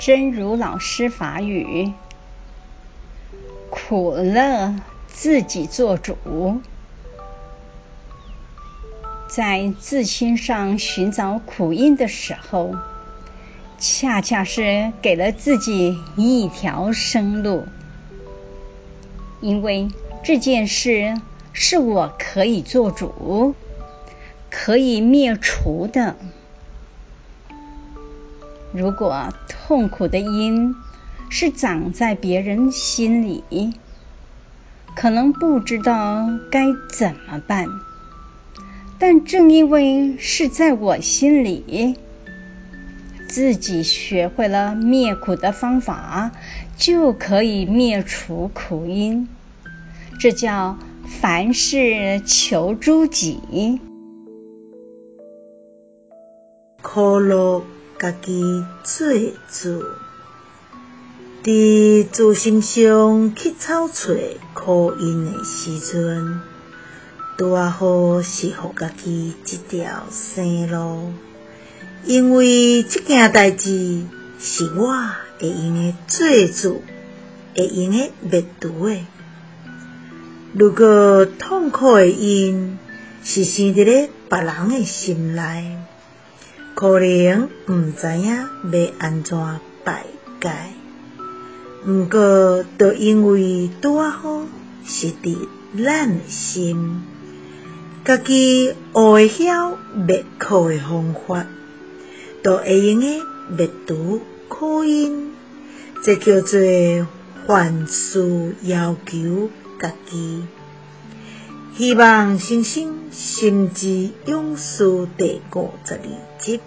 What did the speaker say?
真如老师法语：苦乐自己做主。在自心上寻找苦因的时候，恰恰是给了自己一条生路，因为这件事是我可以做主、可以灭除的。如果痛苦的因是长在别人心里，可能不知道该怎么办。但正因为是在我心里，自己学会了灭苦的方法，就可以灭除苦因。这叫凡事求诸己。可乐家己做主，伫自心上去找找苦因的时阵，拄仔好是予家己一条生路。因为这件代志是我会用的做主，会用的灭除的。如果痛苦的因是生伫咧别人的心内，可能毋知影要安怎排解，毋过，就因为拄仔好是伫咱心，家己学会晓灭苦的方法，就会用的灭除苦因，这叫做凡事要求家己。希望新生心之勇士第五十二集。